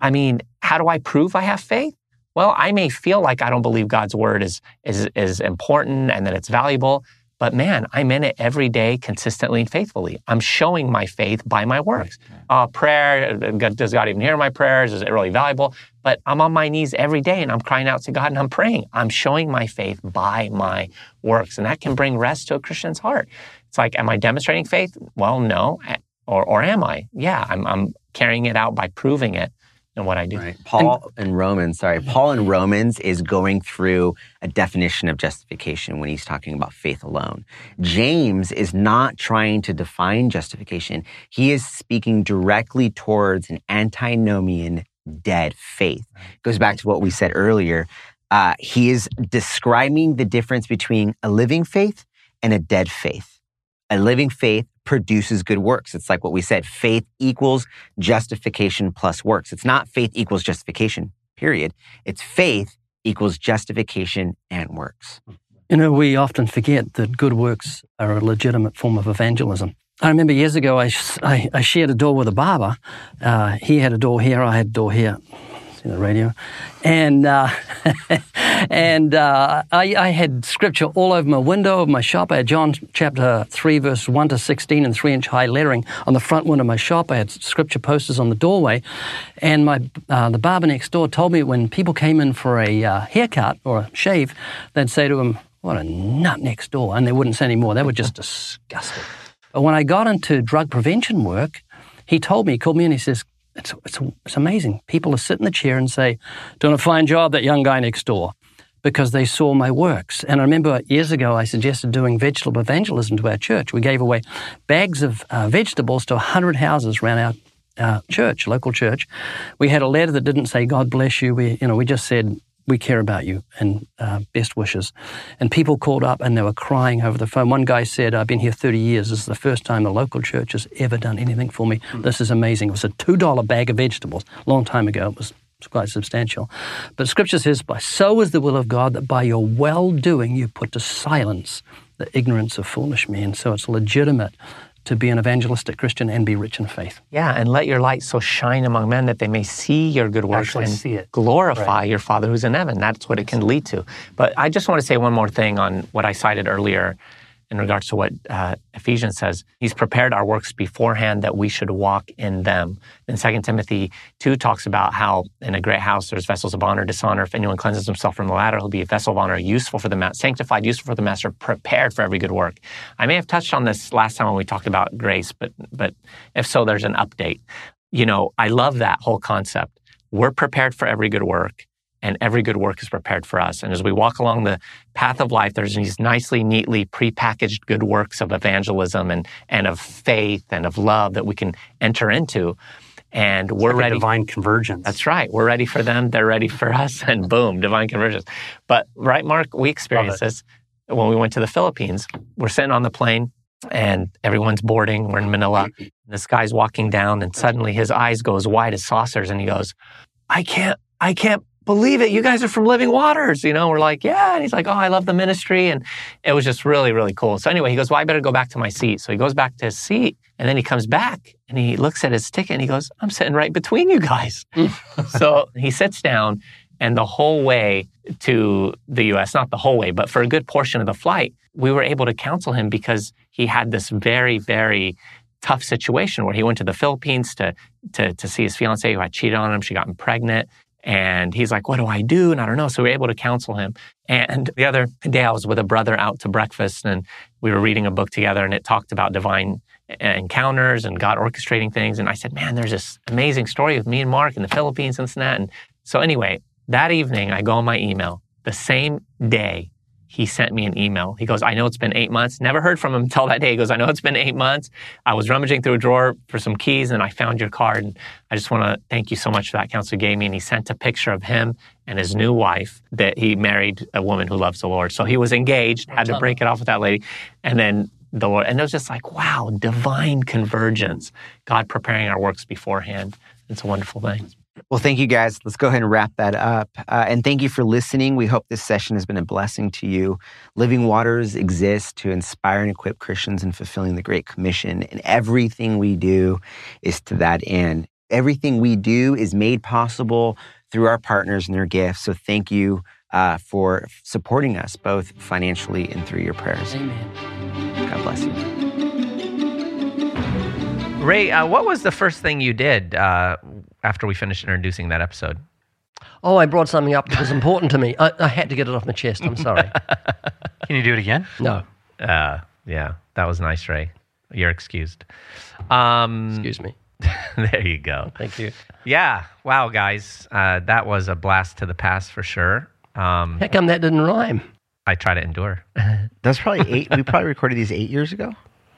I mean, how do I prove I have faith? Well, I may feel like I don't believe God's word is is is important and that it's valuable, but man, I'm in it every day, consistently and faithfully. I'm showing my faith by my works. Uh, prayer, does God even hear my prayers? Is it really valuable? But I'm on my knees every day and I'm crying out to God and I'm praying. I'm showing my faith by my works, and that can bring rest to a Christian's heart. It's like, am I demonstrating faith? Well, no. Or, or am I? Yeah, I'm, I'm carrying it out by proving it in what I do. Right. Paul in Romans, sorry, Paul in Romans is going through a definition of justification when he's talking about faith alone. James is not trying to define justification. He is speaking directly towards an antinomian dead faith. Goes back to what we said earlier. Uh, he is describing the difference between a living faith and a dead faith. A living faith produces good works. It's like what we said faith equals justification plus works. It's not faith equals justification, period. It's faith equals justification and works. You know, we often forget that good works are a legitimate form of evangelism. I remember years ago, I, I, I shared a door with a barber. Uh, he had a door here, I had a door here. See the radio? And, uh, and uh, I, I had scripture all over my window of my shop. I had John chapter 3, verse 1 to 16 in three inch high lettering on the front window of my shop. I had scripture posters on the doorway. And my, uh, the barber next door told me when people came in for a uh, haircut or a shave, they'd say to him, What a nut next door. And they wouldn't say any more. They were just disgusted. But when I got into drug prevention work, he told me, he called me and he says, it's, it's, it's amazing. People will sit in the chair and say, Doing a fine job, that young guy next door, because they saw my works. And I remember years ago, I suggested doing vegetable evangelism to our church. We gave away bags of uh, vegetables to 100 houses around our uh, church, local church. We had a letter that didn't say, God bless you. We, you know, we just said, we care about you and uh, best wishes. And people called up and they were crying over the phone. One guy said, I've been here 30 years. This is the first time the local church has ever done anything for me. This is amazing. It was a $2 bag of vegetables. A long time ago, it was quite substantial. But scripture says, by so is the will of God that by your well doing you put to silence the ignorance of foolish men. So it's legitimate to be an evangelistic Christian and be rich in faith. Yeah, and let your light so shine among men that they may see your good works Actually and see it. glorify your Father who's in heaven. That's what it can lead to. But I just want to say one more thing on what I cited earlier in regards to what uh, Ephesians says. He's prepared our works beforehand that we should walk in them. And 2 Timothy 2 talks about how in a great house there's vessels of honor, dishonor. If anyone cleanses himself from the latter, he'll be a vessel of honor, useful for the master, sanctified, useful for the master, prepared for every good work. I may have touched on this last time when we talked about grace, but but if so, there's an update. You know, I love that whole concept. We're prepared for every good work and every good work is prepared for us. And as we walk along the path of life, there's these nicely, neatly prepackaged good works of evangelism and, and of faith and of love that we can enter into. And we're Like ready. divine convergence. That's right. We're ready for them. They're ready for us. And boom, divine convergence. But, right, Mark, we experienced this when we went to the Philippines. We're sitting on the plane and everyone's boarding. We're in Manila. This guy's walking down and suddenly his eyes go as wide as saucers and he goes, I can't, I can't believe it. You guys are from Living Waters. You know, we're like, yeah. And he's like, oh, I love the ministry. And it was just really, really cool. So anyway, he goes, well, I better go back to my seat. So he goes back to his seat and then he comes back and he looks at his ticket and he goes, I'm sitting right between you guys. so he sits down and the whole way to the US, not the whole way, but for a good portion of the flight, we were able to counsel him because he had this very, very tough situation where he went to the Philippines to, to, to see his fiancee who had cheated on him. She got him pregnant. And he's like, What do I do? And I don't know. So we were able to counsel him. And the other day, I was with a brother out to breakfast and we were reading a book together and it talked about divine encounters and God orchestrating things. And I said, Man, there's this amazing story with me and Mark in the Philippines and this and that. And so, anyway, that evening, I go on my email. The same day, he sent me an email. He goes, I know it's been eight months. Never heard from him until that day. He goes, I know it's been eight months. I was rummaging through a drawer for some keys and I found your card. And I just want to thank you so much for that counselor gave me. And he sent a picture of him and his new wife that he married a woman who loves the Lord. So he was engaged, had to break it off with that lady. And then the Lord, and it was just like, wow, divine convergence. God preparing our works beforehand. It's a wonderful thing. Well, thank you guys. Let's go ahead and wrap that up. Uh, and thank you for listening. We hope this session has been a blessing to you. Living Waters exists to inspire and equip Christians in fulfilling the Great Commission. And everything we do is to that end. Everything we do is made possible through our partners and their gifts. So thank you uh, for supporting us both financially and through your prayers. Amen. God bless you. Ray, uh, what was the first thing you did uh, after we finished introducing that episode? Oh, I brought something up that was important to me. I, I had to get it off my chest. I'm sorry. Can you do it again? No, Uh, yeah, that was nice, Ray. You're excused. Um, excuse me. there you go. Thank you. Yeah. Wow, guys. Uh, that was a blast to the past for sure. Um, How come that didn't rhyme? I try to endure. That's probably eight. we probably recorded these eight years ago.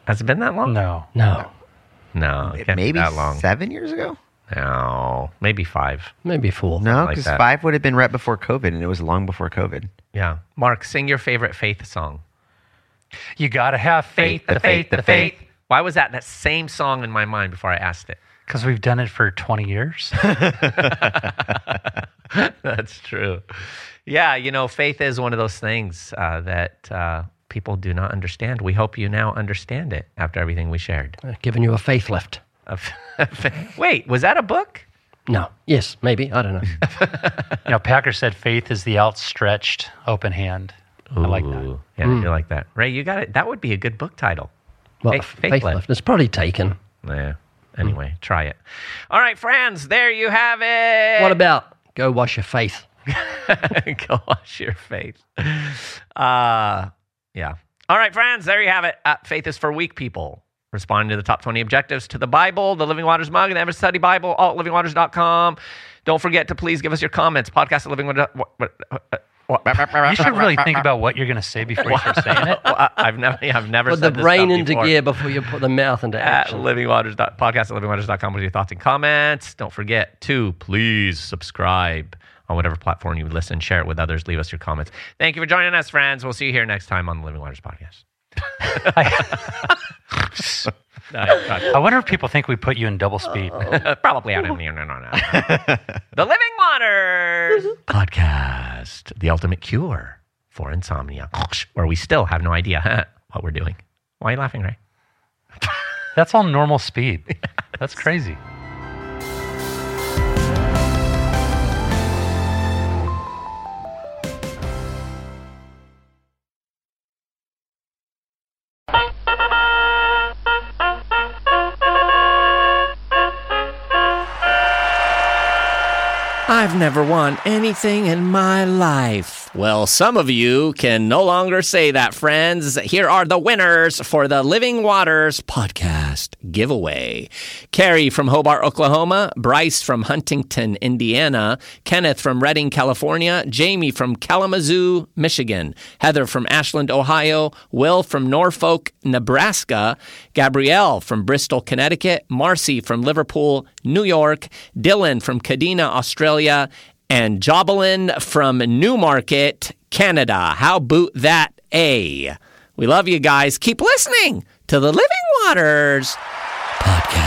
Has it been that long? No. No, No, it can't Maybe that long. seven years ago. No, maybe five. maybe four. No, because that. five would have been right before COVID, and it was long before COVID. Yeah. Mark, sing your favorite faith song. You got to have faith, the faith, the faith. Why was that that same song in my mind before I asked it? Because we've done it for 20 years. That's true. Yeah, you know, faith is one of those things uh, that uh, people do not understand. We hope you now understand it after everything we shared. I've given you a faith lift. Of- Wait, was that a book? No. Yes, maybe. I don't know. you know, Packer said faith is the outstretched open hand. I like that. Ooh, Yeah, you like that. Ray, you got it. That would be a good book title. Well, Faith- faith, faith lift. lift. It's probably taken. Yeah. Anyway, try it. All right, friends, there you have it. What about go wash your faith? Go wash your faith. Uh, yeah. All right, friends, there you have it. Uh, faith is for weak people. Responding to the top 20 objectives to the Bible, the Living Waters mug, and the Ever Study Bible, all at livingwaters.com. Don't forget to please give us your comments. Podcast at Living Waters. what- what- uh, what- You should really think about what you're going to say before you start saying it. Well, I- I've never, I've never Put said the this brain stuff into before. gear before you put the mouth into at action. livingwaters podcast at livingwaters.com with your thoughts and comments. Don't forget to please subscribe on whatever platform you listen. Share it with others. Leave us your comments. Thank you for joining us, friends. We'll see you here next time on the Living Waters podcast. I wonder if people think we put you in double speed. Uh, probably out of here. No, no, no. the Living Waters podcast, the ultimate cure for insomnia, where we still have no idea what we're doing. Why are you laughing, Ray? That's all normal speed. That's crazy. I've never won anything in my life. Well, some of you can no longer say that, friends. Here are the winners for the Living Waters podcast giveaway Carrie from Hobart, Oklahoma, Bryce from Huntington, Indiana, Kenneth from Redding, California, Jamie from Kalamazoo, Michigan, Heather from Ashland, Ohio, Will from Norfolk, Nebraska, Gabrielle from Bristol, Connecticut, Marcy from Liverpool, New York, Dylan from Kadena, Australia, and Jobalin from Newmarket, Canada. How boot that A? We love you guys. Keep listening to the Living Waters podcast.